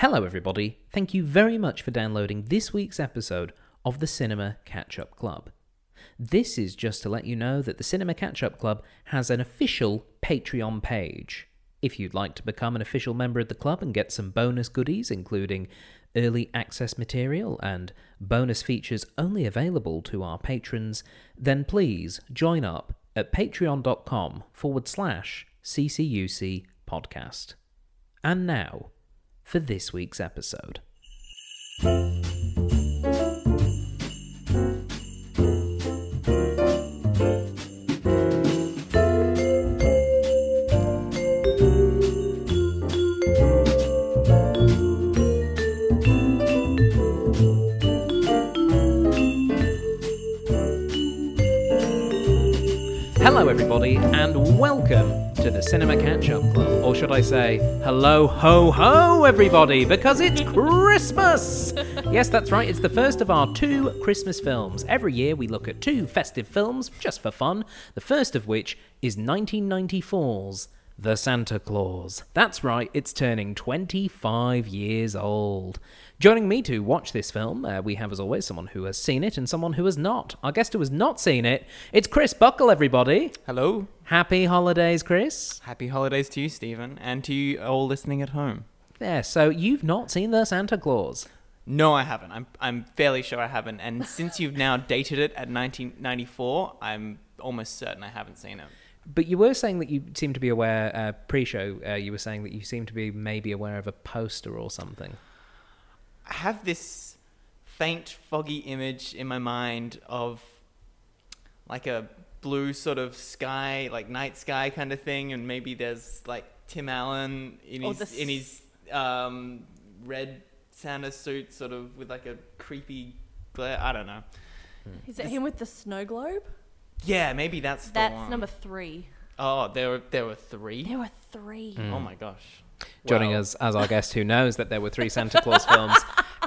Hello, everybody. Thank you very much for downloading this week's episode of the Cinema Catch Up Club. This is just to let you know that the Cinema Catch Up Club has an official Patreon page. If you'd like to become an official member of the club and get some bonus goodies, including early access material and bonus features only available to our patrons, then please join up at patreon.com forward slash CCUC podcast. And now for this week's episode. Hello, everybody, and welcome to the Cinema Catch Up Club. Or should I say, hello, ho, ho, everybody, because it's Christmas! yes, that's right, it's the first of our two Christmas films. Every year we look at two festive films just for fun, the first of which is 1994's The Santa Clause. That's right, it's turning 25 years old. Joining me to watch this film, uh, we have as always someone who has seen it and someone who has not. Our guest who has not seen it, it's Chris Buckle, everybody. Hello. Happy holidays, Chris. Happy holidays to you, Stephen, and to you all listening at home. Yeah, so you've not seen The Santa Clause. No, I haven't. I'm, I'm fairly sure I haven't. And since you've now dated it at 1994, I'm almost certain I haven't seen it. But you were saying that you seem to be aware, uh, pre show, uh, you were saying that you seem to be maybe aware of a poster or something. I have this faint, foggy image in my mind of like a blue sort of sky, like night sky kind of thing, and maybe there's like Tim Allen in Or his the s- in his um, red Santa suit, sort of with like a creepy glare. I don't know. Is it him with the snow globe? Yeah, maybe that's the That's one. number three. Oh, there were there were three. There were three. Oh my gosh. Joining Well, us as our guest who knows that there were three Santa Clause films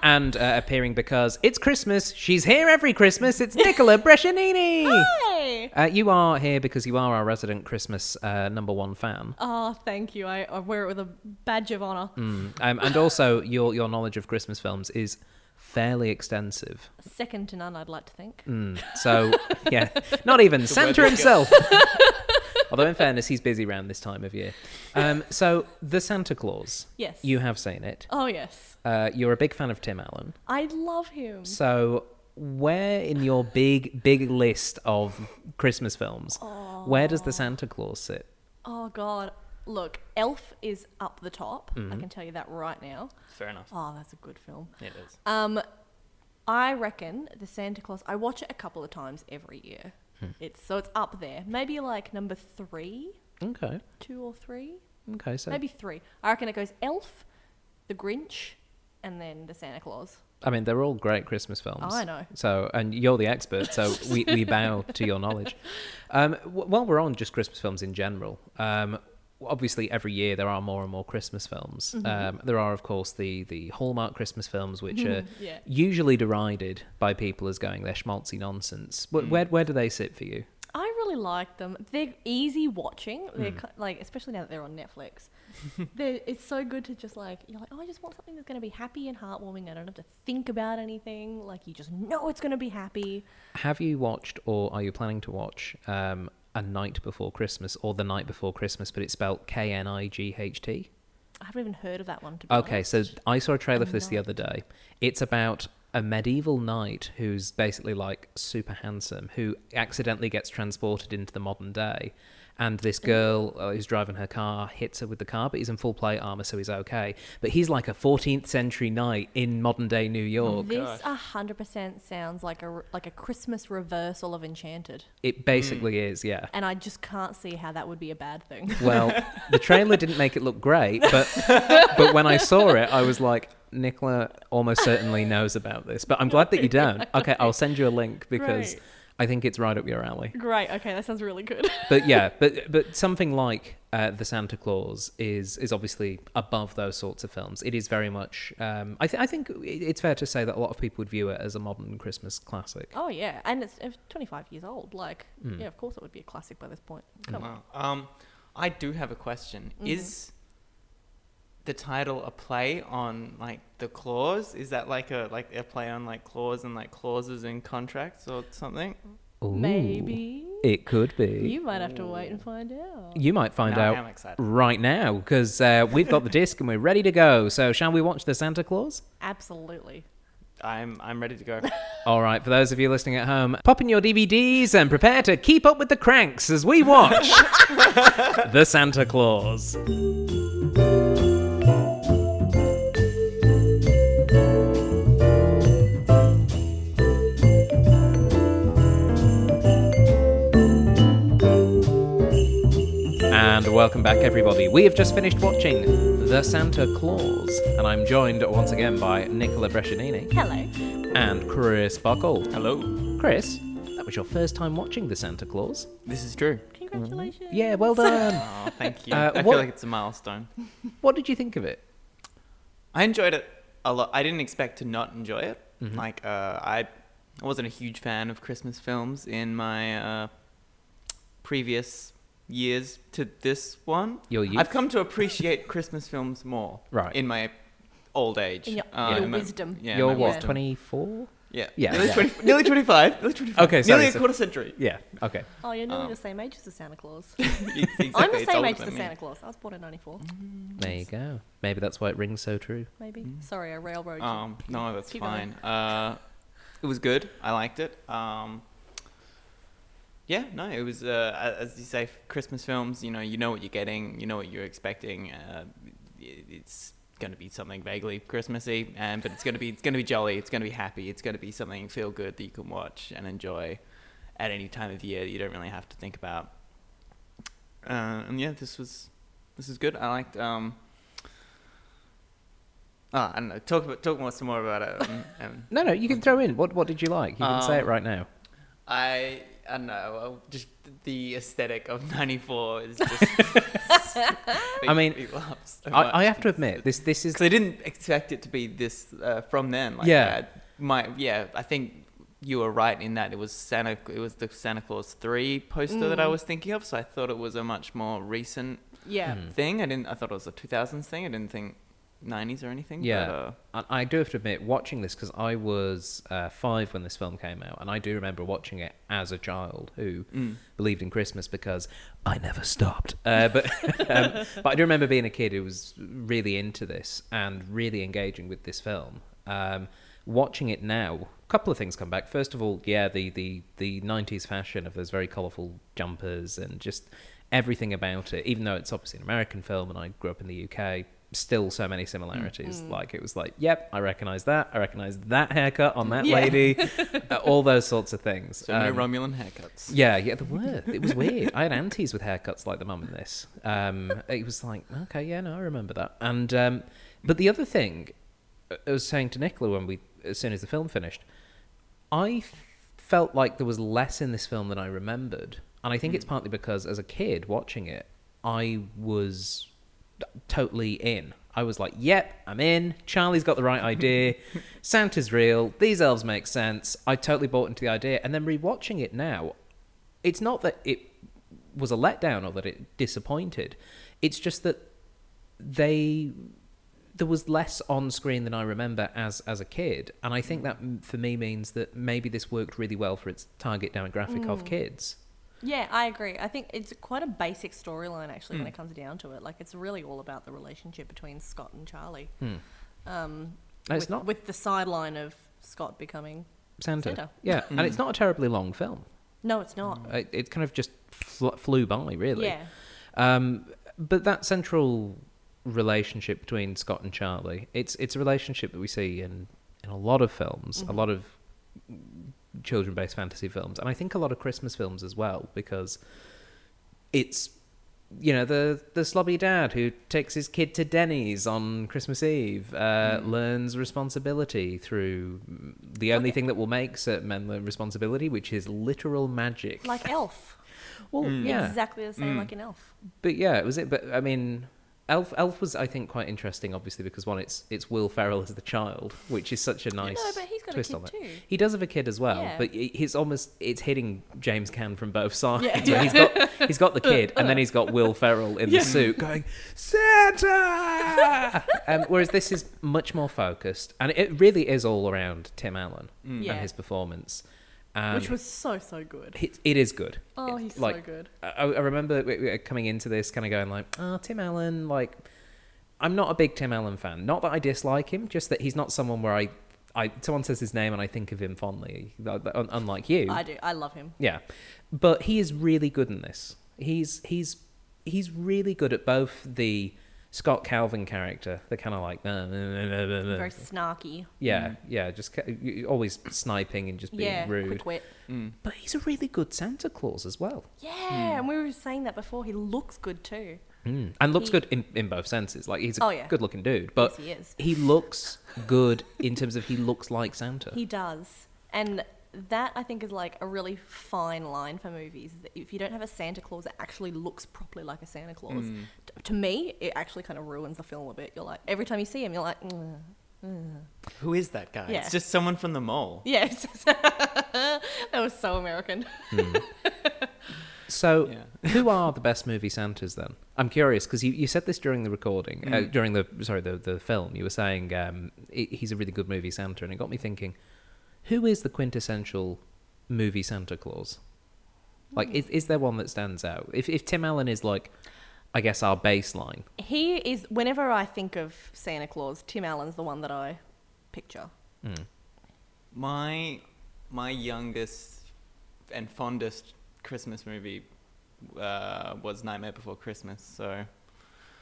and uh, appearing because it's Christmas. She's here every Christmas. It's Nicola Brescianini. Hey! Uh, you are here because you are our resident Christmas uh, number one fan. Oh, thank you. I, I wear it with a badge of honor. Mm. Um, and also, your, your knowledge of Christmas films is fairly extensive. Second to none, I'd like to think. Mm. So, yeah, not even Santa himself. Although, in fairness, he's busy around this time of year. Um, so, The Santa Clause. Yes. You have seen it. Oh, yes. Uh, you're a big fan of Tim Allen. I love him. So, where in your big, big list of Christmas films, where does The Santa Clause sit? Oh, God. Look, Elf is up the top. Mm-hmm. I can tell you that right now. fair enough. Oh, that's a good film. It is. Um, I reckon the Santa Clause. I watch it a couple of times every year. Hmm. It's so it's up there. Maybe like number three, Okay. two or three. Okay. So, Maybe three. I reckon it goes Elf, The Grinch, and then the Santa Clause. I mean, they're all great Christmas films. Oh, I know. So, and you're the expert, so we, we bow to your knowledge. Um, w- while we're on just Christmas films in general, um, obviously every year there are more and more Christmas films. Mm-hmm. Um, there are, of course, the, the Hallmark Christmas films, which are Yeah. usually derided by people as going they're schmaltzy nonsense. Wh- Where, where do they sit for you? I really like them. They're easy watching. They're ki- like, especially now that they're on Netflix. they're, it's so good to just like you're like, oh, I just want something that's going to be happy and heartwarming. I don't have to think about anything. Like you just know it's going to be happy. Have you watched or are you planning to watch um, A Night Before Christmas or The Night Before Christmas, but it's spelled K N I G H T? I haven't even heard of that one. To be Okay, so. I saw a trailer for this the other day. It's about a medieval knight who's basically like super handsome, who accidentally gets transported into the modern day. And this girl uh, who's driving her car hits her with the car, but he's in full plate armor, so he's okay. But he's like a 14th century knight in modern day New York. this hundred percent sounds like a like a Christmas reversal of Enchanted, It basically is, yeah. and I just can't see how that would be a bad thing. Well, the trailer didn't make it look great, but but when I saw it, I was like, Nicola almost certainly knows about this. But I'm glad that you don't. Okay, I'll send you a link because Great. I think it's right up your alley. Great. Okay, that sounds really good. But yeah, but but something like uh, the Santa Clause is is obviously above those sorts of films. It is very much. Um, I, th- I think it's fair to say that a lot of people would view it as a modern Christmas classic. Oh yeah, and it's, it's 25 years old. Like, Mm. yeah, of course it would be a classic by this point. Come on. Um, I do have a question. Mhm. Is the title a play on like the clause? Is that like a like a play on like clause and like clauses in contracts or something? Ooh, Maybe. It could be. You might have to wait and find out. You might find Now I out am excited. right now because uh, we've got the disc and we're ready to go. So, shall we watch the Santa Clause? Absolutely. I'm I'm ready to go. All right, for those of you listening at home, pop in your DVDs and prepare to keep up with the cranks as we watch The Santa Clause. And welcome back, everybody. We have just finished watching The Santa Clause, and I'm joined once again by Nicola Brescianini Hello. and Chris Buckle. Hello. Chris, that was your first time watching The Santa Clause. This is true. Congratulations. Yeah, well done. Oh, thank you. Uh, I what- feel like it's a milestone. what did you think of it? I enjoyed it a lot. I didn't expect to not enjoy it. Mhm. Like, uh, I, I wasn't a huge fan of Christmas films in my uh, previous years to this one. Your youth? I've come to appreciate Christmas films more. Right. In my old age. In your- Uh, your in my- wisdom. Yeah. You're my what, wisdom. 24? Yeah. Yeah, Nearly, yeah. 20, nearly 25. Nearly 25. Okay, sorry, Nearly a so- quarter century. Yeah, okay. Oh, you're nearly Um, the same age as the Santa Clause. Exactly, I'm the it's same older age as than the me. Santa Clause. I was born in 94, There you go. Maybe that's why it rings so true. maybe. Sorry, I railroaded you. Um, no, that's Keep fine. Uh, it was good. I liked it. Um, yeah, no, it was. Uh, as you say, Christmas films. You know, you know what you're getting. You know what you're expecting. Uh, it's going to be something vaguely Christmassy, and but it's going to be it's going to be jolly. It's going to be happy. It's going to be something feel good that you can watch and enjoy at any time of year. That you don't really have to think about. Uh, and yeah, this was this is good. I liked. Um, Oh, I don't know. Talk about talk more some more about it. Um, um, No, no, you can throw in. What What did you like? You can say it Um, right now. I I don't know. uh, Just the aesthetic of '94 is just. I mean, big love so I, I have to admit, this this is Because I didn't expect it to be this uh, from then. Like Yeah. that. My yeah, I think you were right in that it was Santa. It was the Santa Clause three poster that I Mm. was thinking of. So I thought it was a much more recent yeah. Hmm. thing. I didn't. I thought it was a 2000s thing. I didn't think 90s or anything. Yeah. But, uh, I, do have to admit, watching this because I was uh, five when this film came out, and I do remember watching it as a child who mm. believed in Christmas because I never stopped. Uh, but um, but I do remember being a kid who was really into this and really engaging with this film. Um, watching it now, a couple of things come back. First of all, yeah, the the the '90s fashion of those very colourful jumpers and just everything about it. Even though it's obviously an American film, and I grew up in the UK. Still, so many similarities. Mm. Like it was like, yep, I recognise that. I recognise that haircut on that Yeah. lady. uh, all those sorts of things. So no Um, Romulan haircuts. yeah, yeah, there were. It was weird. I had aunties with haircuts like the mum in this. Um, it was like, okay, yeah, no, I remember that. And um, but the other thing, uh, I was saying to Nicola when we, as soon as the film finished, I felt like there was less in this film than I remembered, and I think it's partly because as a kid watching it, I was totally in. I was like, yep, I'm in. Charlie's got the right idea. Santa's real. These elves make sense. I totally bought into the idea. And then rewatching it now, it's not that it was a letdown or that it disappointed. It's just that they there was less on screen than I remember as as a kid, and I think that for me means that maybe this worked really well for its target demographic of Mm. kids. Yeah, I agree. I think it's quite a basic storyline actually when Mm. it comes down to it. Like it's really all about the relationship between Scott and Charlie. Hmm. Um, No, it's with, not with the sideline of Scott becoming. Santa. Santa. Yeah, and Mm. it's not a terribly long film. No, it's not. It, it kind of just fl- flew by, really. Yeah. Um, but that central relationship between Scott and Charlie, it's it's a relationship that we see in in a lot of films, a Mhm. lot of children-based fantasy films, and I think a lot of Christmas films as well, because it's you know the the slobby dad who takes his kid to Denny's on Christmas Eve uh, Mm. learns responsibility through the only Okay. thing that will make certain men learn responsibility, which is literal magic. Like Elf. well, Mm. yeah, Exactly the same Mm. like an Elf. but yeah, it was it. But I mean, Elf Elf was I think quite interesting, obviously because one, it's it's Will Ferrell as the child, which is such a nice No, but he's got a twist kid on it. too. He does have a kid as well, Yeah. but he- he's almost it's hitting James Caan from both sides. Yeah. Where he's got he's got the kid, and then he's got Will Ferrell in the suit going Santa. um, whereas this is much more focused, and it really is all around Tim Allen Yeah. and his performance. And Which um, was so so good. it, it is good. Oh, he's so good. I, I remember coming into this kind of going like, oh, Tim Allen, like, I'm not a big Tim Allen fan. Not that I dislike him, just that he's not someone where I, I someone says his name and I think of him fondly, th- th- un- unlike you. I do. I love him. Yeah, but he is really good in this. He's he's he's really good at both the Scott Calvin character, They're kind of like, uh, Very snarky. yeah, yeah, just ca- always sniping and just being Yeah, rude. quick wit. Mm. But he's a really good Santa Claus as well. Yeah, and we were saying that before. He looks good too. Mm. And looks He- good in, in both senses. Like he's a Oh, yeah. good looking dude, but yes, he is. he looks good in terms of he looks like Santa. He does, and that I think is like a really fine line for movies. that If you don't have a Santa Claus that actually looks properly like a Santa Claus, Mm. t- to me, it actually kind of ruins the film a bit. You're like every time you see him, you're like, mm, mm. Who is that guy? Yeah. It's just someone from the mall. yes, that was so American. So, Yeah. who are the best movie Santas then? I'm curious because you, you said this during the recording, uh, Mm. during the sorry the the film. You were saying um, he- he's a really good movie Santa, and it got me thinking, who is the quintessential movie Santa Claus? Like, is, is there one that stands out? If if Tim Allen is like, I guess our baseline. He is. Whenever I think of Santa Claus, Tim Allen's the one that I picture. Mm. My my youngest and fondest Christmas movie uh, was Nightmare Before Christmas. So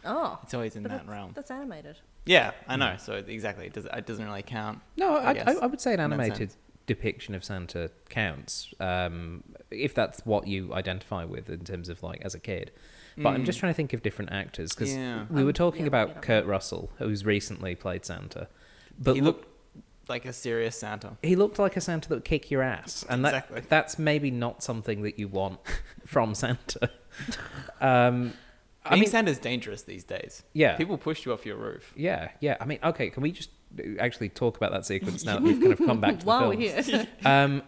Oh, it's always in that realm. that's animated. Yeah, I know. So exactly, it, does, it doesn't really count. No, I I, I, guess, I would say an animated depiction of Santa counts, um, if that's what you identify with in terms of like as a kid. But I'm Mm. just trying to think of different actors because Yeah. we were Um, talking yeah, about yeah. Kurt Russell, who's recently played Santa, but he look, looked like a serious Santa. he looked like a Santa that would kick your ass, and that Exactly. that's maybe not something that you want from Santa. um, I Being mean, Santa's dangerous these days. yeah, People push you off your roof. yeah, yeah. I mean, okay, can we just actually talk about that sequence now that we've kind of come back to the While film? we're here, Um,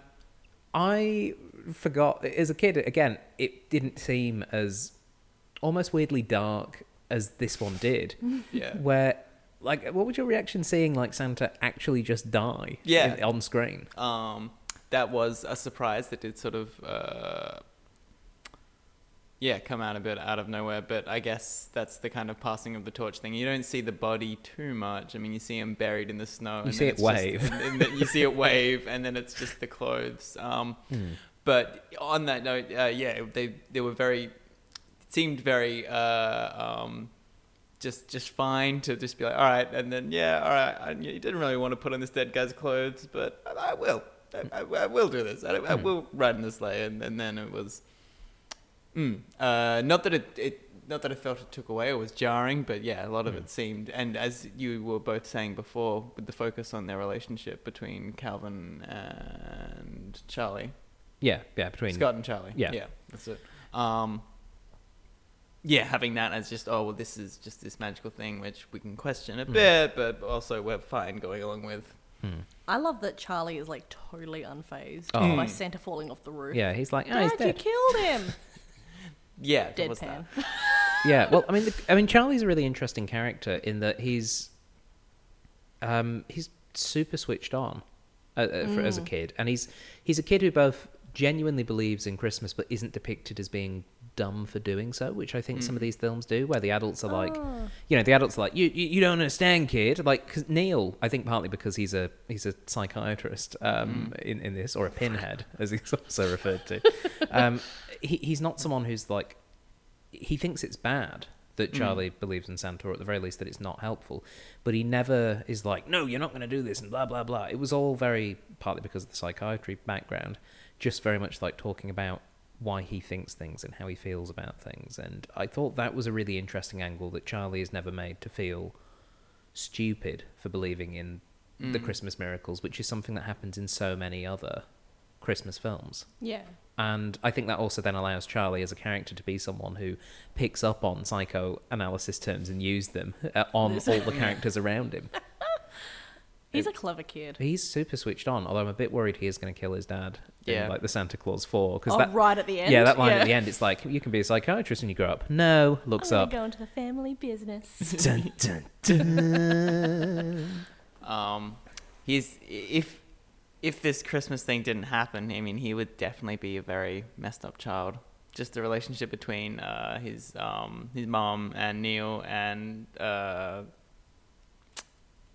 I forgot as a kid. Again, it didn't seem as almost weirdly dark as this one did. Yeah. Where, like, what was your reaction seeing like Santa actually just die? Yeah. in- on screen. um, that was a surprise that did sort of, uh, yeah, come out a bit out of nowhere. But I guess that's the kind of passing of the torch thing. You don't see the body too much. I mean, you see him buried in the snow. and see it it's just- wave. and, you see it wave, and then it's just the clothes. Um, But on that note, uh, yeah, they they were very, seemed very. Uh, um, just just fine to just be like, all right, and then yeah, all right. I, you didn't really want to put on this dead guy's clothes, but I, I will. I, I, I will do this. I, I Hmm. will ride in the sleigh, and, and then it was, mm, uh, not that it, it not that I felt it took away or was jarring, but yeah, a lot of Hmm. it seemed. And as you were both saying before, with the focus on their relationship between Calvin and Charlie, Yeah, yeah, between Scott and Charlie. Yeah. yeah, that's it. Um, yeah, having that as just oh well, this is just this magical thing which we can question a Mm. bit, but also we're fine going along with. Hmm. I love that Charlie is like totally unfazed Oh. by Santa falling off the roof. Yeah, he's like, oh, Dad, he's you killed him. Yeah, was that. Deadpan. yeah, well, I mean, the, I mean, Charlie's a really interesting character in that he's, um, he's super switched on, uh, uh, for, as a Mm. kid, and he's he's a kid who both genuinely believes in Christmas, but isn't depicted as being dumb for doing so, which I think some of Mm. these films do, where the adults are like, Oh. you know, the adults are like, you you, you don't understand, kid. Like 'cause Neil, I think partly because he's a he's a psychiatrist um, in in this, or a pinhead, as he's also referred to. Um, he he's not someone who's like, he thinks it's bad that Mm. Charlie believes in Santa, or at the very least that it's not helpful. But he never is like, no, you're not going to do this, and blah blah blah. It was all very partly because of the psychiatry background, just very much like talking about why he thinks things and how he feels about things. And I thought that was a really interesting angle that Charlie is never made to feel stupid for believing in the Mm. Christmas miracles, which is something that happens in so many other Christmas films. Yeah. And I think that also then allows Charlie as a character to be someone who picks up on psychoanalysis terms and use them uh, on all the characters around him. He's a clever kid. He's super switched on, although I'm a bit worried he is going to kill his dad Yeah. in like the Santa Clause 4 because Oh, that right at the end. yeah, that line at the end it's like you can be a psychiatrist when you grow up. No, looks I'm up. gonna go into the family business. dun, dun, dun. Um, he's if if this Christmas thing didn't happen, I mean, he would definitely be a very messed up child. Just the relationship between uh, his um, his mom and Neil and uh,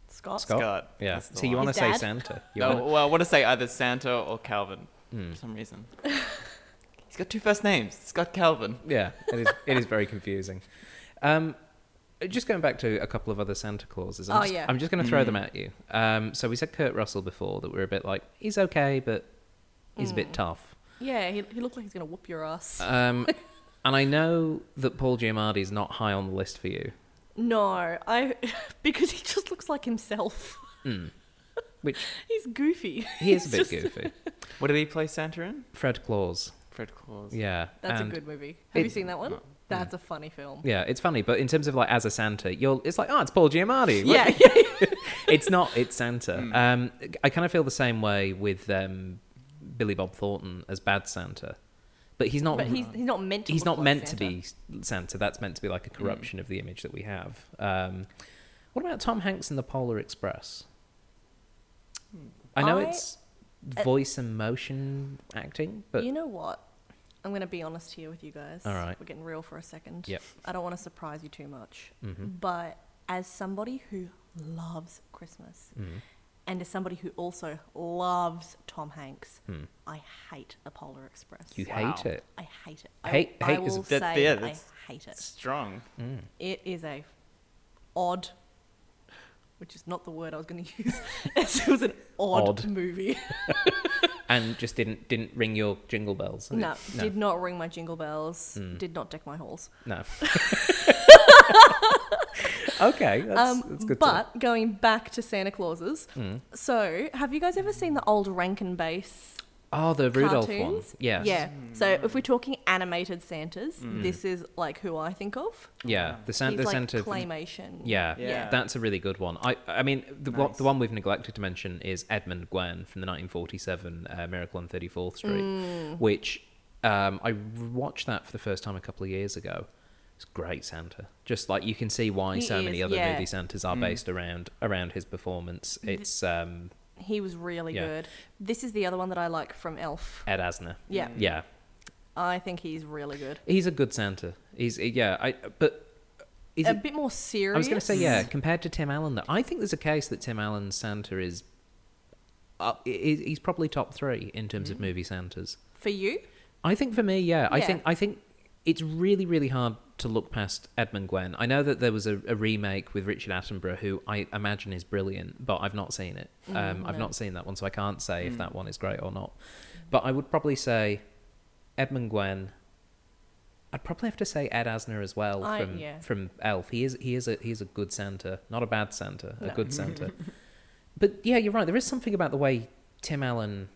Scott. Scott? Scott. Yeah. That's the So you want to say dad? Santa? You No, wanna- well, I want to say either Santa or Calvin Hmm. for some reason. He's got two first names. Scott Calvin. Yeah, it is. It is very confusing. Um, just going back to a couple of other Santa Clauses. I'm Oh, just, yeah. I'm just going to throw them Mm. at you. Um, so we said Kurt Russell before that we're a bit like he's okay, but he's a bit Mm. tough. Yeah, he, he looks like he's gonna whoop your ass. Um, and I know that Paul Giamatti is not high on the list for you. no, I because he just looks like himself. Mm. Which He's goofy. he is a bit just- goofy. What did he play Santa in? Fred Claus. Fred Claus. Yeah, That's and- a good movie. Have you seen that one? No. That's a funny film. Yeah, it's funny, but in terms of like as a Santa, you're it's like oh, it's Paul Giamatti. Look, Yeah, yeah. it's not. It's Santa. Mm. Um, I kind of feel the same way with um, Billy Bob Thornton as Bad Santa, but he's not. but he's he's not meant to. he's look not like meant to be Santa. That's meant to be Mm. like a corruption of the image that we have. Um, what about Tom Hanks in the Polar Express? I know I- it's uh, voice and motion acting, but you know what? I'm gonna be honest here with you guys. All right. We're getting real for a second. Yep. I don't want to surprise you too much, Mhm. but as somebody who loves Christmas Mm. and as somebody who also loves Tom Hanks, Mm. I hate the Polar Express. you Wow. hate it. I hate it. I, Hate- I hate is- will that- say yeah, I hate it. Strong. Mm. It is a odd, which is not the word I was going to use. it was an odd, Odd. movie. And just didn't didn't ring your jingle bells. no, did not ring my jingle bells. Mm. Did not deck my halls. No. okay, that's, Um, that's good. but going back to Santa Clauses, Mm. so have you guys ever seen the old Rankin Bass Oh, the Rudolph one. cartoons? Yes. Yeah. So if we're talking animated Santas, Mm. this is like who I think of. Yeah, the Santa, He's the like Santa. claymation. Yeah, Yeah. that's a really good one. I, I mean, the one, Nice. the one we've neglected to mention is Edmund Gwenn from the 1947 uh, Miracle on 34th Street, Mm. which um, I watched that for the first time a couple of years ago. It's great Santa. Just like you can see why He so many is, other yeah. movie Santas are Mm. based around around his performance. It's um, He was really Yeah. good. This is the other one that I like from Elf. Ed Asner. Yeah. Mm. Yeah, I think he's really good. he's a good Santa. He's yeah, I but is a it bit more serious. I was going to say yeah. Compared to Tim Allen, though, I think there's a case that Tim Allen's Santa is, uh, i- i- he's probably top three in terms of movie Santas. For you? I think for me, yeah, I Yeah. think I think it's really really hard to look past Edmund Gwenn. I know that there was a, a remake with Richard Attenborough, who I imagine is brilliant, but I've not seen it. Um, Mm, I've not seen that one, so I can't say if Mm. that one is great or not. But I would probably say Edmund Gwenn. I'd probably have to say Ed Asner as well I- from yeah. from Elf. He is he is a he is a good Santa, not a bad Santa, a No. good Santa. but yeah, you're right. There is something about the way Tim Allen.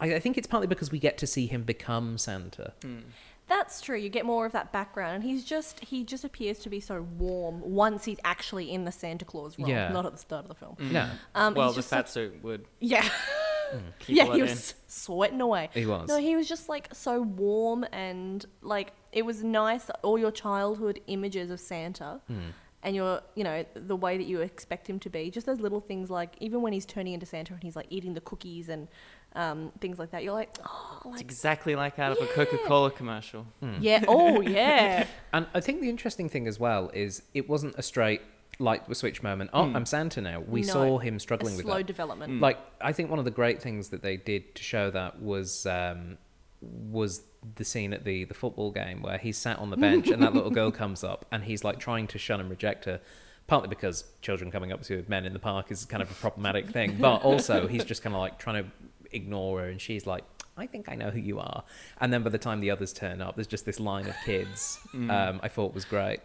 I, I think it's partly because we get to see him become Santa. Mm. That's true. You get more of that background, and he's just he just appears to be so warm once he's actually in the Santa Claus role, Yeah. not at the start of the film. Mm. Yeah, Um, well, he's the just fat such- suit would yeah, keep yeah, all he that was sweating away. he was. No, he was just like so warm and like it was nice. All your childhood images of Santa Hmm. and your, you know, the way that you expect him to be. Just those little things like even when he's turning into Santa and he's like eating the cookies and um, things like that. You're like, oh, It's exactly like out of a Coca-Cola commercial. Hmm. yeah, oh yeah, And I think the interesting thing as well is it wasn't a straight light switch moment. Oh, Hmm. I'm Santa now. We No, saw him a struggling with slow that. development. Mm. Like I think one of the great things that they did to show that was um, was the scene at the the football game where he's sat on the bench and that little girl comes up and he's like trying to shun and reject her. Partly because children coming up to men in the park is kind of a problematic thing, but also he's just kind of like trying to ignore her, and she's like, "I think I know who you are." And then by the time the others turn up, there's just this line of kids. Mm. Um, I thought was great.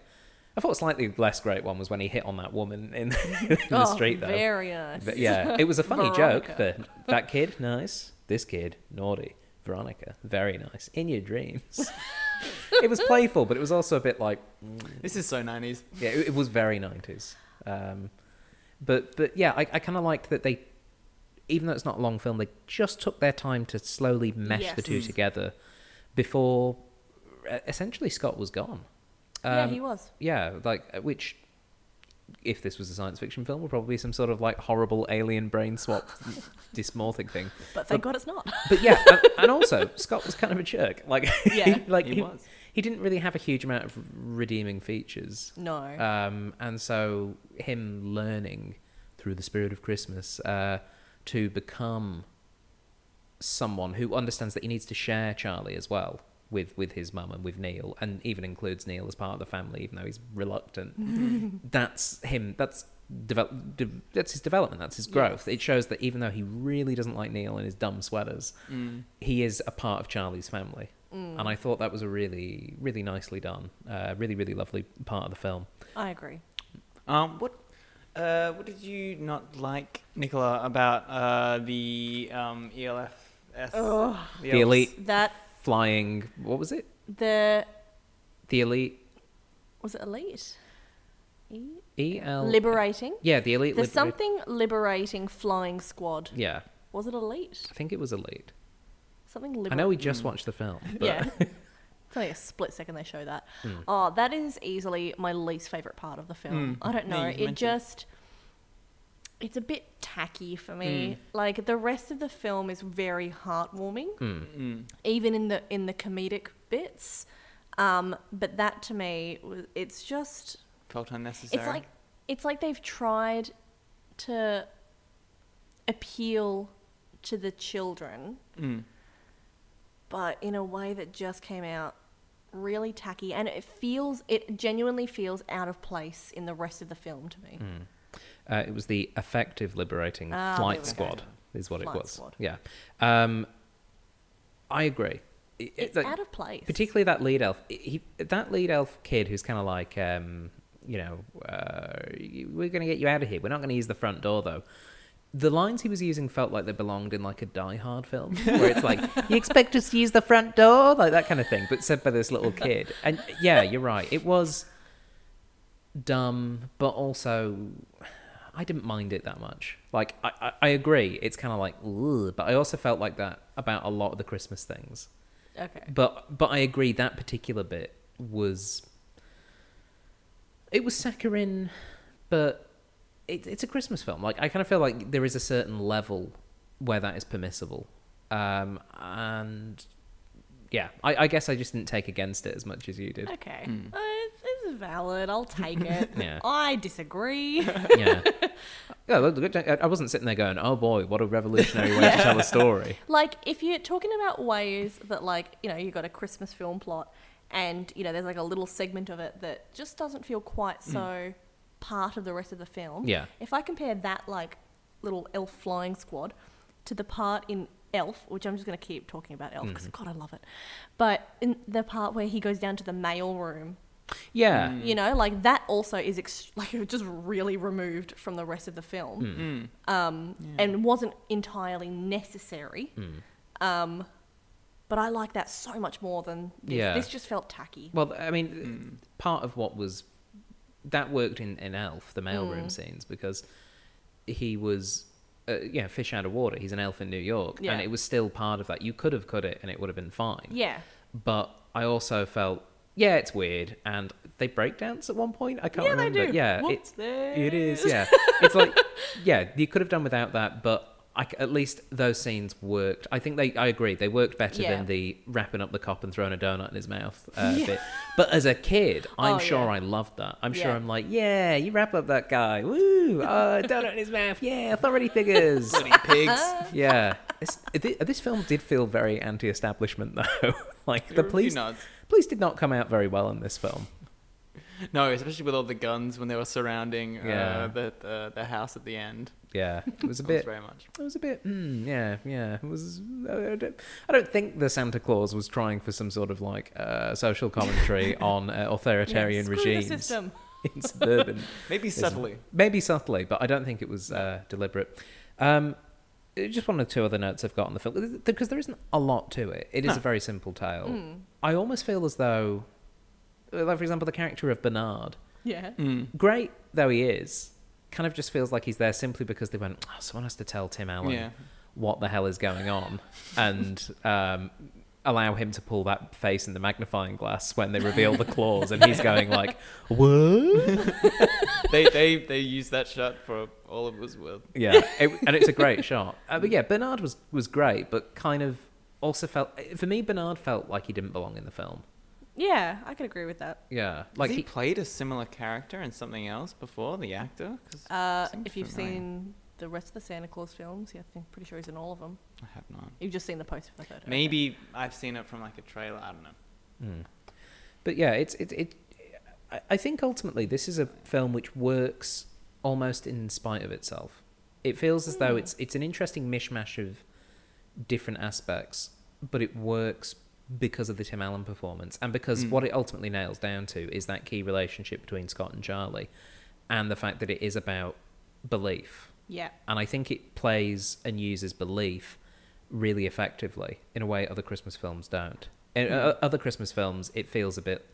I thought a slightly less great one was when he hit on that woman in, in the oh, street, though. very nice. But yeah, it was a funny joke, Veronica. but that kid, nice. this kid, naughty. Veronica, very nice. In your dreams. it was playful, but it was also a bit like, This is so 90s. yeah, it, it was very 90s. Um, but, but yeah, I, I kind of liked that they, even though it's not a long film, they just took their time to slowly mesh the two together before uh, essentially Scott was gone. yeah, Um, he was. yeah, like uh, which, if this was a science fiction film, would probably be some sort of like horrible alien brain swap dysmorphic thing. But thank God it's not. But yeah, and, and also Scott was kind of a jerk. Like, Yeah, like he he, was. he didn't really have a huge amount of redeeming features. No. Um, and so him learning through the spirit of Christmas uh, to become someone who understands that he needs to share Charlie as well with with his mum and with Neil, and even includes Neil as part of the family, even though he's reluctant. that's him. That's develop. De- that's his development. That's his growth. It shows that even though he really doesn't like Neil and his dumb sweaters, Mm. he is a part of Charlie's family. Mm. And I thought that was a really, really nicely done, uh, really, really lovely part of the film. I agree. Um, what, uh, what did you not like, Nicola, about uh, the um, ELF? Oh, The elves? elite that flying. What was it? the The elite was it elite? E? E L. Liberating. Yeah, the elite. There's libera- something liberating flying squad. Yeah, Was it elite? I think it was elite. Something Liberating. I know we just watched the film. But Yeah. It's only a split second they show that. Hmm. Oh, that is easily my least favorite part of the film. Mm. I don't know. you it mentioned it. just it's a bit tacky for me. Like the rest of the film is very heartwarming, Hmm. Mm. even in the in the comedic bits. Um, but that to me, it's just Felt unnecessary. it's like it's like they've tried to appeal to the children Mm. but in a way that just came out really tacky and it feels it genuinely feels out of place in the rest of the film to me Uh, it was the effective liberating Ah, flight squad, is what Flight it was. squad. Yeah, um, I agree. It- it's like, out of place particularly that lead elf. He, that lead elf kid who's kind of like, um, you know, uh, we're going to get you out of here. We're not going to use the front door though. The lines he was using felt like they belonged in like a Die Hard film, where it's like, "You expect us to use the front door," like that kind of thing, but said by this little kid. And yeah, you're right. It was dumb, but also I didn't mind it that much. Like I, I, I agree, it's kind of like, Ugh, but I also felt like that about a lot of the Christmas things. okay But but I agree that particular bit was it was saccharine, but it, it's a Christmas film. Like I kind of feel like there is a certain level where that is permissible, um, and yeah, I, I guess I just didn't take against it as much as you did. okay Mm. Uh, it's, it's valid i'll take it Yeah. i disagree yeah. Yeah, look, look, I wasn't sitting there going, "Oh boy, what a revolutionary way to tell a story." like if you're talking about ways that like you know you've got a christmas film plot and you know there's like a little segment of it that just doesn't feel quite so part of the rest of the film Yeah. if i compare that like little elf flying squad to the part in elf which i'm just going to keep talking about elf because god i love it but in the part where he goes down to the mail room Yeah. you know like that also is ex- like just really removed from the rest of the film Mm. um, and wasn't entirely necessary. Hmm. Um, but I like that so much more than this. Yeah. This just felt tacky. Well, I mean, part of what was that worked in, in Elf, the mailroom Mm. scenes, because he was, uh, yeah, fish out of water. He's an elf in New York, Yeah. and it was still part of that. You could have cut it, and it would have been fine. Yeah. But I also felt, yeah, it's weird, and they break dance at one point. I can't Yeah, they remember. do. Yeah, Whoops, it, there it is. Yeah, it's like, yeah, you could have done without that, but. I c at least those scenes worked. I think they. I agree. They worked better Yeah. than the wrapping up the cop and throwing a donut in his mouth uh, Yeah. bit. But as a kid, I'm Oh, sure yeah. I loved that. I'm sure I'm like, yeah, you wrap up that guy. Woo! Uh, donut in his mouth. Yeah, authority figures. Bloody pigs. yeah. This, this film did feel very anti-establishment, though. like the were a few police, nods. police did not come out very well in this film. No, especially with all the guns when they were surrounding Yeah. uh, the, the the house at the end. Yeah, it was a That bit. very much. It was a bit. Mm, yeah, yeah. It was. I don't, I don't think the Santa Clause was trying for some sort of like uh, social commentary on uh, authoritarian yeah, screw regimes the system. in suburban Maybe Isn't- subtly. Maybe subtly, but I don't think it was uh, deliberate. Um, uh, just one or two other notes I've got on the film because there isn't a lot to it. It is No. a very simple tale. Mm. I almost feel as though, uh, like for example, the character of Bernard, Yeah. Mm. great though he is, kind of just feels like he's there simply because they went, oh, someone has to tell Tim Allen Yeah. what the hell is going on, and um, allow him to pull that face in the magnifying glass when they reveal the claws, and he's going like, what? they they they use that shot for all it was worth. Yeah, it, and it's a great shot. Uh, but yeah, Bernard was was great, but kind of also felt for me Bernard felt like he didn't belong in the film. Yeah, I could agree with that. Yeah, Like like he, he, played a similar character in something else before the actor. 'Cause Uh, if you've familiar. seen the rest of the Santa Clause films, yeah, I think pretty sure he's in all of them. I have not. You've just seen the poster for the third. okay. Maybe I've seen it from like a trailer. I don't know. Mm. But yeah, it's it it. I- I think ultimately this is a film which works almost in spite of itself. It feels as though Hmm. it's it's an interesting mishmash of different aspects, but it works because of the Tim Allen performance and because Mm. what it ultimately nails down to is that key relationship between Scott and Charlie, and the fact that it is about belief. Yeah. And I think it plays and uses belief really effectively in a way other Christmas films don't. In Hmm. uh, other Christmas films, it feels a bit.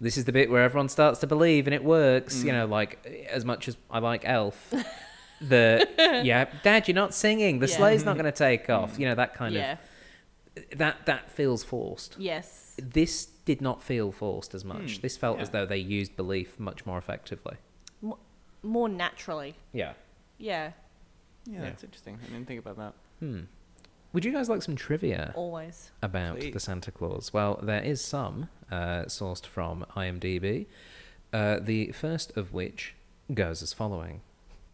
This is the bit where everyone starts to believe and it works. You Mm. know, like as much as I like Elf, the yeah, Dad, you're not singing. The Yeah. sleigh's not going to take off. You know that kind yeah. of that that feels forced. Yes. This did not feel forced as much. Hmm, This felt yeah. as though they used belief much more effectively. More naturally. Yeah. Yeah. Yeah, Yeah. that's interesting. I didn't think about that. Hmm. Would you guys like some trivia? Always. about the Santa Clause? Well, there is some uh, sourced from IMDb. Uh, the first of which goes as following: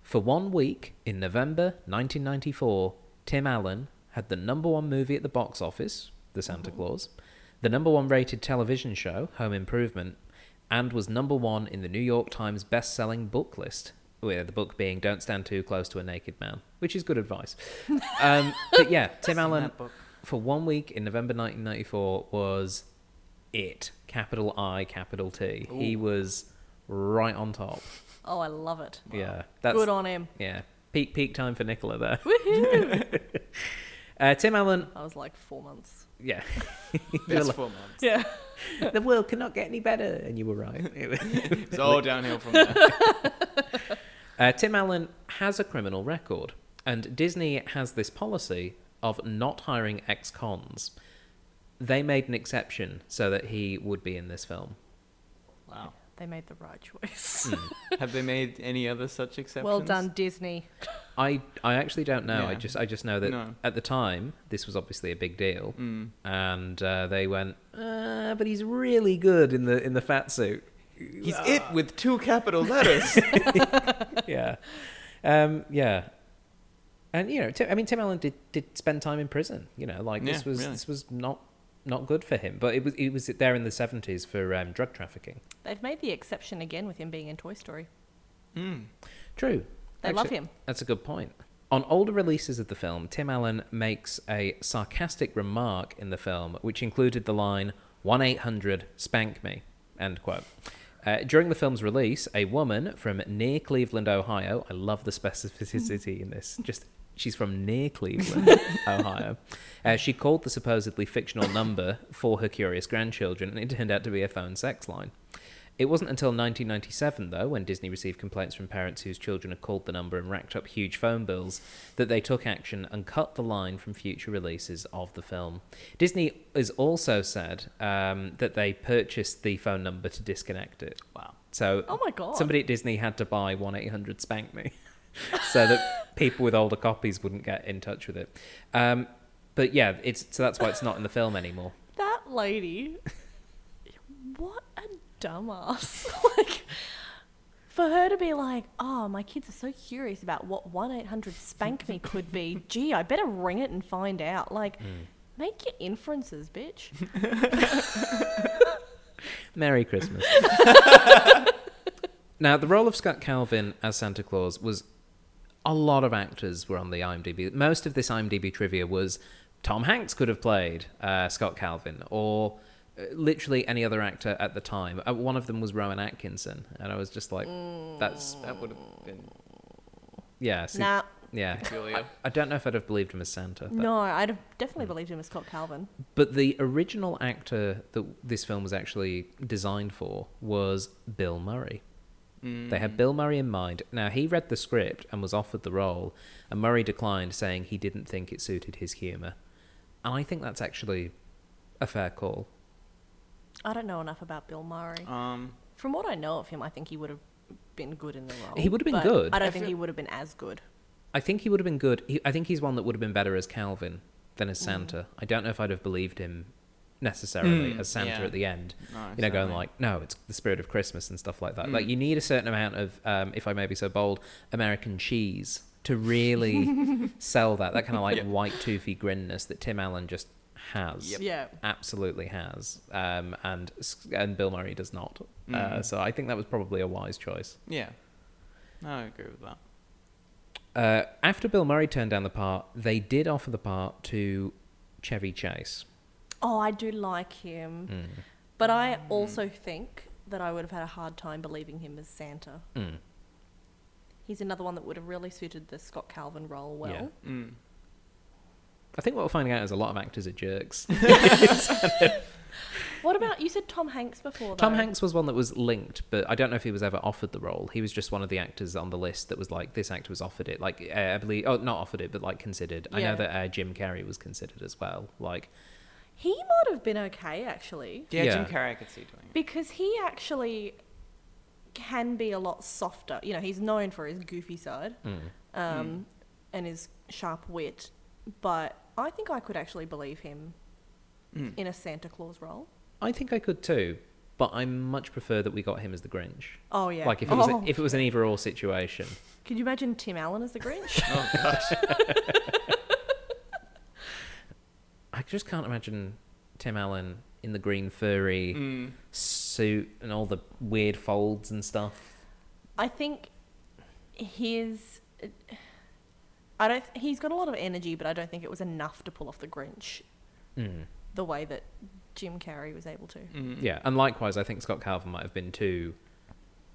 For one week in November 1994, Tim Allen had the number one movie at the box office, The Santa Clause, the number one rated television show, Home Improvement, and was number one in the New York Times best-selling book list. With the book being "Don't Stand Too Close to a Naked Man," which is good advice. Um, but yeah, Tim Allen for one week in November 1994 was it. Capital I, capital T. He was right on top. Oh, I love it. Yeah, that's Good on him. yeah peak peak time for Nicola there. Woohoo! Uh, Tim Allen, I was like four months. yeah, Best four months. Yeah. the world cannot get any better, and you were right. It's all downhill from there. Uh, Tim Allen has a criminal record, and Disney has this policy of not hiring ex-cons. They made an exception so that he would be in this film. Wow. They made the right choice. Hmm. Have they made any other such exceptions? well done, Disney. I I actually don't know. I just I just know that No. at the time this was obviously a big deal, Mm. and uh, they went, uh, but he's really good in the in the fat suit. He's it with two capital letters. yeah, um, yeah, and you know, Tim, I mean, Tim Allen did did spend time in prison. You know, like this was really. this was not not good for him, but it was it was there in the seventies for um, drug trafficking. They've made the exception again with him being in Toy Story. mm. True, They love him. That's a good point. On older releases of the film, Tim Allen makes a sarcastic remark in the film, which included the line, 1 800 spank me, end quote. Uh, during the film's release, a woman from near Cleveland, Ohio, I love the specificity in this, just she's from near Cleveland, Ohio. Uh, she called the supposedly fictional number for her curious grandchildren, and it turned out to be a phone sex line. It wasn't until 1997, though, when Disney received complaints from parents whose children had called the number and racked up huge phone bills, that they took action and cut the line from future releases of the film. Disney has also said um, that they purchased the phone number to disconnect it. Wow. So Oh my god. somebody at Disney had to buy 1 800 Spank Me so that people with older copies wouldn't get in touch with it. Um, but yeah, it's so that's why it's not in the film anymore. That lady. what a dumbass. like, for her to be like, oh, my kids are so curious about what 1 800 Spank Me could be. Gee, I better ring it and find out. Like, make your inferences, bitch. Merry Christmas. now, the role of Scott Calvin as Santa Claus was a lot of actors were on the IMDb. Most of this IMDb trivia was Tom Hanks could have played uh, Scott Calvin, or literally any other actor at the time. Uh, one of them was Rowan Atkinson, and I was just like, "That's That would have been. yeah." see- Nah, Yeah. Julia. I don't know if I'd have believed him as Santa. But, No, I'd have definitely believed him as Scott Calvin. but the original actor that this film was actually designed for was Bill Murray. They had Bill Murray in mind. Now, he read the script and was offered the role, and Murray declined, saying he didn't think it suited his humour. And I think that's actually a fair call. I don't know enough about Bill Murray. Um, From what I know of him, I think he would have been good in the role. He would have been but good. I don't I think feel- he would have been as good. I think he would have been good. He, I think he's one that would have been better as Calvin than as Santa. I don't know if I'd have believed him necessarily Mm, as Santa yeah. at the end. no, you know, going certainly. like, no, it's the spirit of Christmas and stuff like that. Mm. Like, you need a certain amount of, um, if I may be so bold, American cheese to really sell that. That kind of like Yeah. white toothy grinness that Tim Allen just has. Yep. Yeah. Absolutely has. Um, and and Bill Murray does not. Uh, Mm. so I think that was probably a wise choice. Yeah. I agree with that. Uh, after Bill Murray turned down the part, they did offer the part to Chevy Chase. Oh, I do like him. Mm. But I also think that I would have had a hard time believing him as Santa. Mm. He's another one that would have really suited the Scott Calvin role well. Yeah. Mm. I think what we're finding out is a lot of actors are jerks. What about you said Tom Hanks before? Tom. Hanks was one that was linked, but I don't know if he was ever offered the role. He was just one of the actors on the list that was like, this actor was offered it. Like, uh, I believe, oh, not offered it, but like considered. I know that uh, Jim Carrey was considered as well. Like, He might have been okay actually, Yeah, Jim Carrey I could see doing it. because he actually can be a lot softer. You know, he's known for his goofy side mm. um, and his sharp wit, but I think I could actually believe him Mm. in a Santa Claus role. I think I could too, but I much prefer that we got him as the Grinch. Oh yeah. Like, if it was Oh, if it was an either or situation. Could you imagine Tim Allen as the Grinch? Oh gosh. I just can't imagine Tim Allen in the green furry mm. suit and all the weird folds and stuff. I think his. I don't. He's got a lot of energy, but I don't think it was enough to pull off the Grinch Mm. the way that Jim Carrey was able to. Mm. Yeah, and likewise, I think Scott Calvin might have been too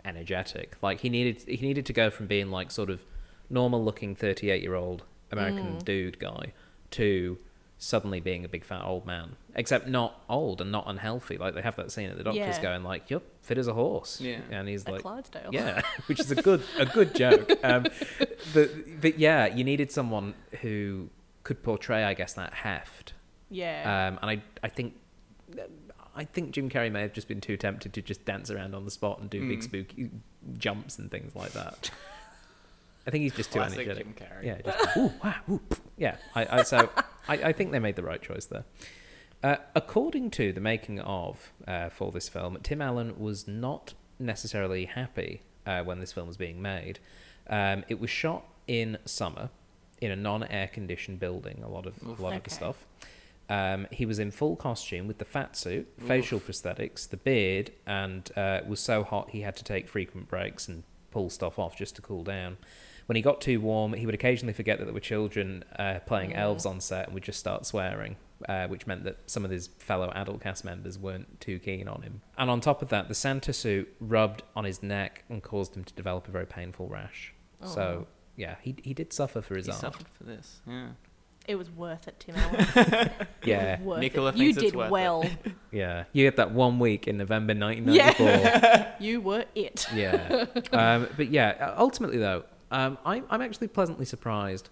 energetic. Like he needed, he needed to go from being like sort of normal-looking thirty-eight-year-old American Mm. dude guy to suddenly being a big fat old man. Except not old and not unhealthy. Like they have that scene at the doctor's Yeah. going like, "Yup, fit as a horse." Yeah. and he's At like, Clydesdale. Yeah, which is a good a good joke. Um, but but yeah, you needed someone who could portray, I guess, that heft. Yeah. Um, and I I think I think Jim Carrey may have just been too tempted to just dance around on the spot and do big Mm. spooky jumps and things like that. I think he's just too Classic energetic. Jim Carrey. Yeah, just ooh, wow, ooh, yeah. I, I so I, I think they made the right choice there. Uh, according to the making of uh, for this film, Tim Allen was not necessarily happy uh, when this film was being made. Um, it was shot in summer in a non-air conditioned building. A lot of Oof. a lot of the stuff. Um, he was in full costume with the fat suit, facial prosthetics, the beard, and uh, it was so hot he had to take frequent breaks and pull stuff off just to cool down. When he got too warm, he would occasionally forget that there were children uh, playing Mm. elves on set and would just start swearing, uh, which meant that some of his fellow adult cast members weren't too keen on him. And on top of that, the Santa suit rubbed on his neck and caused him to develop a very painful rash. Oh. So, yeah, he, he did suffer for his art. He art. suffered for this. Yeah. it was worth it, Tim Allen. Yeah. It was worth Nicola it. You it's did worth it. well. Yeah, you had that one week in November 1994. you were it. Yeah. Um, but yeah, ultimately though, um, I'm I'm actually pleasantly surprised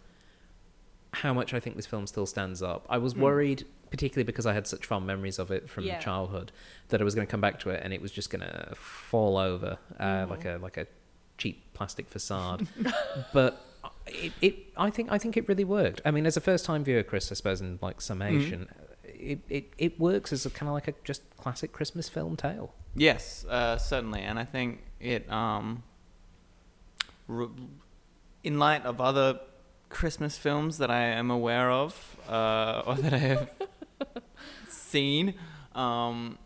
how much I think this film still stands up. I was Mm. worried, particularly because I had such fond memories of it from Yeah. childhood, that I was going to come back to it and it was just going to fall over uh, Mm. like a like a cheap plastic facade. but it, it I think I think it really worked. I mean, as a first time viewer, Chris, I suppose in like summation. It, it, it works as a kind of like a just classic Christmas film tale. Yes, uh, certainly, and I think it, um, r- in light of other Christmas films that I am aware of uh, or that I have seen, um,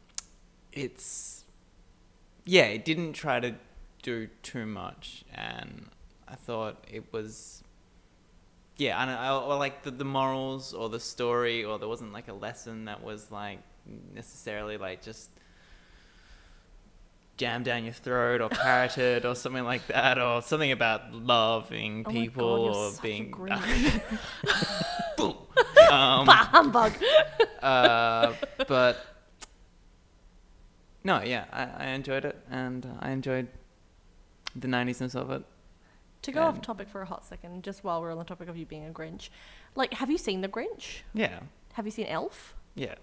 it's yeah, it didn't try to do too much, and I thought it was. Yeah, I or like the, the morals or the story, or there wasn't like a lesson that was like necessarily like just jammed down your throat or parroted or something like that or something about loving Oh people God, or being um, bah humbug. uh, but no, yeah, I, I enjoyed it and I enjoyed the 90s of it. To go off topic for a hot second, just while we're on the topic of you being a Grinch, like, have you seen The Grinch? Yeah, Have you seen Elf? yeah,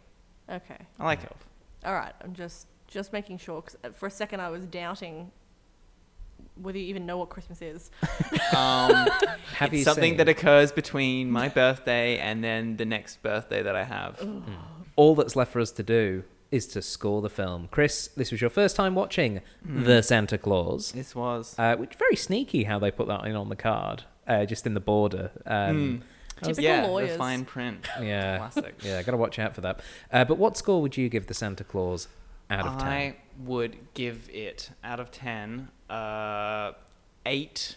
Okay. I like Elf. All right. I'm just just making sure because for a second I was doubting whether you even know what Christmas is. Um, Have it's you something seen that occurs between my birthday and then the next birthday that I have. all that's left for us to do is to score the film? Chris, this was your first time watching The Santa Clause. This was Uh, which very sneaky how they put that in on the card, uh, just in the border. Um, I Typical yeah, the lawyers. fine print. yeah, Classic. yeah, got to watch out for that. Uh, but what score would you give the Santa Clause out of ten? I would give it out of ten, uh, eight.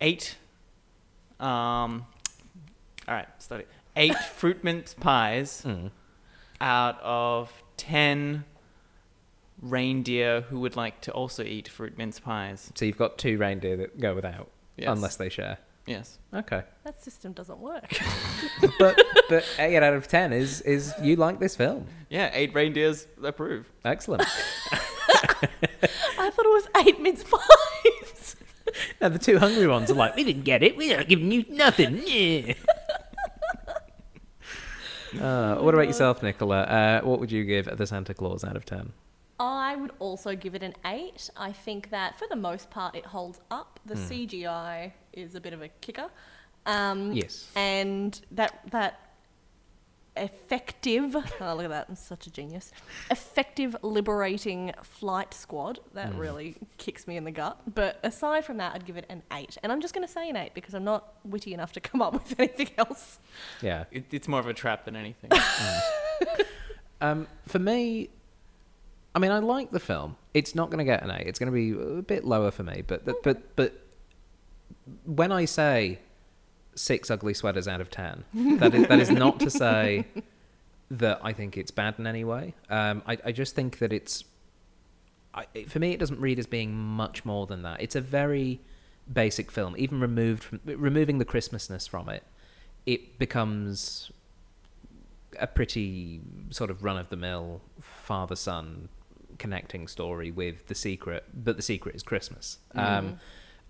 Eight. Um. All right, study. Eight fruit mince pies Mm. out of ten reindeer who would like to also eat fruit mince pies. So you've got two reindeer that go without, Yes. unless they share. Yes. Okay, That system doesn't work. but but eight out of ten is is you like this film? Yeah, eight reindeers approve. Excellent. I thought it was eight mince pies. now the two hungry ones are like, we didn't get it. We're not giving you nothing. Yeah. Uh, what about yourself, Nicola? Uh, what would you give the Santa Clause out of ten? I would also give it an eight. I think that for the most part it holds up. The CGI is a bit of a kicker. Um, Yes. And that that effective oh look at that, I'm such a genius. Effective liberating flight squad. That really kicks me in the gut. But aside from that I'd give it an eight. And I'm just gonna say an eight because I'm not witty enough to come up with anything else. Yeah. It, it's more of a trap than anything. Um, for me, I mean, I like the film. It's not going to get an eight. It's going to be a bit lower for me. But but but, but when I say six ugly sweaters out of ten, that is that is not to say that I think it's bad in any way. Um, I I just think that it's. I, for me, it doesn't read as being much more than that. It's a very basic film. Even removed from removing the Christmasness from it, it becomes a pretty sort of run of the mill father son connecting story with the secret, but the secret is Christmas. Um,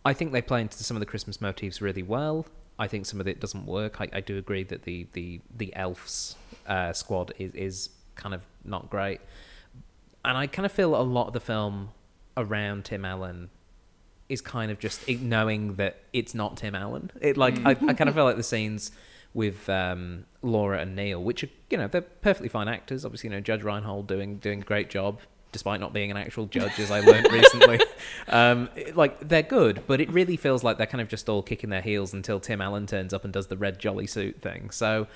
I think they play into some of the Christmas motifs really well. I think some of it doesn't work. I, I do agree that the the the elves uh, squad is is kind of not great, and I kind of feel a lot of the film around Tim Allen is kind of just knowing that it's not Tim Allen. It like I, I kind of feel like the scenes with um, Laura and Neil, which are you know they're perfectly fine actors. Obviously, you know Judge Reinhold doing doing a great job, despite not being an actual judge, as I learned recently. Um, it- like they're good, but it really feels like they're kind of just all kicking their heels until Tim Allen turns up and does the red jolly suit thing. So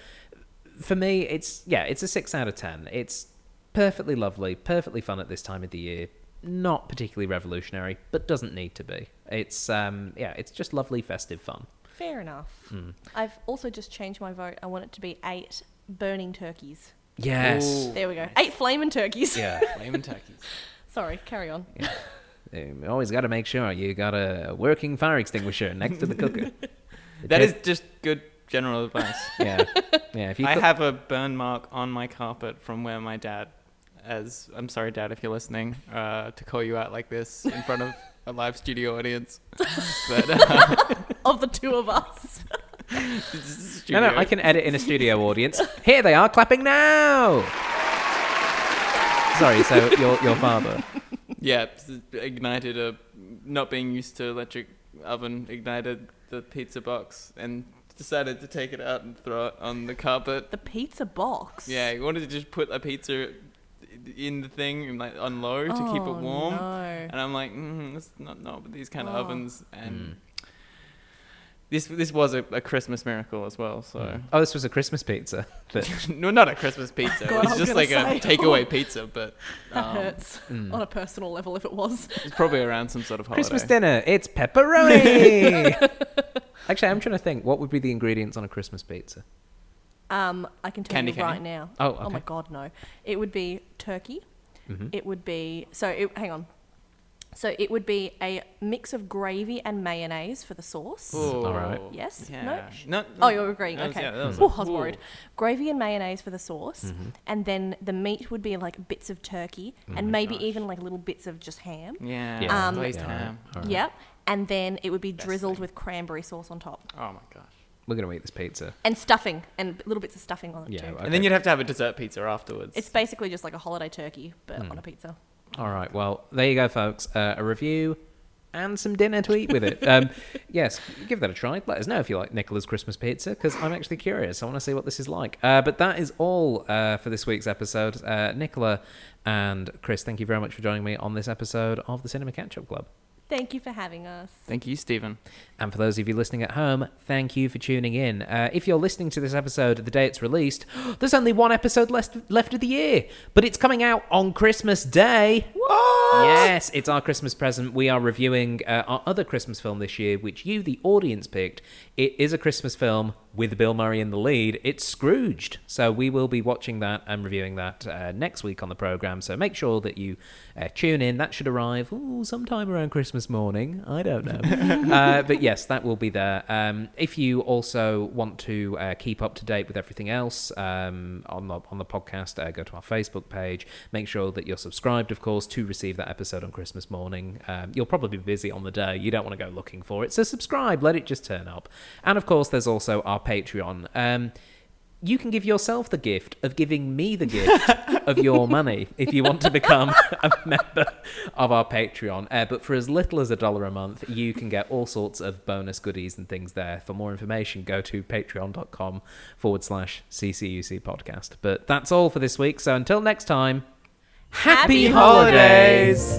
for me, it's yeah, it's a six out of ten. It's perfectly lovely, perfectly fun at this time of the year. Not particularly revolutionary, but doesn't need to be. It's um yeah, it's just lovely festive fun. Fair enough. Mm. I've also just changed my vote. I want it to be eight burning turkeys. Yes. Ooh. There we go. Eight flaming turkeys. Yeah. Flaming turkeys. Sorry, carry on. You always got to make sure you got a working fire extinguisher next to the cooker. That is just good general advice. yeah, yeah. If you I cook- have a burn mark on my carpet from where my dad, as I'm sorry, dad, if you're listening, uh, to call you out like this in front of a live studio audience. But uh, Of the two of us. This is no, no, I can edit in a studio audience. Here they are clapping now. Sorry, so your your father. Yeah, ignited a not being used to electric oven ignited the pizza box and decided to take it out and throw it on the carpet. The pizza box. Yeah, he wanted to just put a pizza in the thing and like on low to keep it Oh, warm. No. And I'm like, mm, it's not not with these kind of Oh. ovens. And Mm. This this was a, a Christmas miracle as well. So Oh, this was a Christmas pizza. That, no, not a Christmas pizza. God, I it was was just gonna like say. a takeaway pizza, but That um, hurts Mm. on a personal level if it was. it's probably around some sort of holiday. Christmas dinner. It's pepperoni. Actually, I'm trying to think. What would be the ingredients on a Christmas pizza? Um, I can tell Candy you cane? right now. Oh, Oh my god, no. It would be turkey, Mhm. it would be so. It, hang on. So it would be a mix of gravy and mayonnaise for the sauce. All right. Yes? Yeah. No? No, Oh, you're agreeing. was- Okay. yeah, that was Ooh, a- I was worried. Gravy and mayonnaise for the sauce, Mhm. and then the meat would be like bits of turkey, Oh and maybe gosh. even like little bits of just ham. Yeah. Yeah. Um, glazed Yeah, ham. all right. Yep. And then it would be Best drizzled thing. with cranberry sauce on top, Oh my gosh. We're going to eat this pizza. and stuffing, and little bits of stuffing on it Yeah, too. okay. And then you'd have to have a dessert pizza afterwards. It's basically just like a holiday turkey, but Hmm. on a pizza. All right. Well, there you go, folks. Uh, a review and some dinner to eat with it. Um, yes, give that a try. Let us know if you like Nicola's Christmas pizza because I'm actually curious. I want to see what this is like. Uh, but that is all uh, for this week's episode. Uh, Nicola and Chris, thank you very much for joining me on this episode of the Cinema Catch Up Club. Thank you for having us. Thank you, Stephen. And for those of you listening at home, thank you for tuning in. Uh, if you're listening to this episode the day it's released, there's only one episode left, left of the year, but it's coming out on Christmas Day. Yes, it's our Christmas present. We are reviewing uh, our other Christmas film this year, which you, the audience, picked. It is a Christmas film with Bill Murray in the lead. It's Scrooged. So we will be watching that and reviewing that uh, next week on the program. So make sure that you uh, tune in. That should arrive ooh, sometime around Christmas morning. I don't know. uh, but yes, that will be there. Um, if you also want to uh, keep up to date with everything else um, on the on the podcast, uh, go to our Facebook page. Make sure that you're subscribed, of course, to receive that episode on Christmas morning. Um, you'll probably be busy on the day. You don't want to go looking for it, so subscribe. Let it just turn up. And of course, there's also our Patreon. Um, you can give yourself the gift of giving me the gift of your money if you want to become a member of our Patreon. Uh, but for as little as a dollar a month, you can get all sorts of bonus goodies and things there. For more information, go to patreon.com forward slash CCUC podcast. But that's all for this week. So until next time, happy, Happy holidays.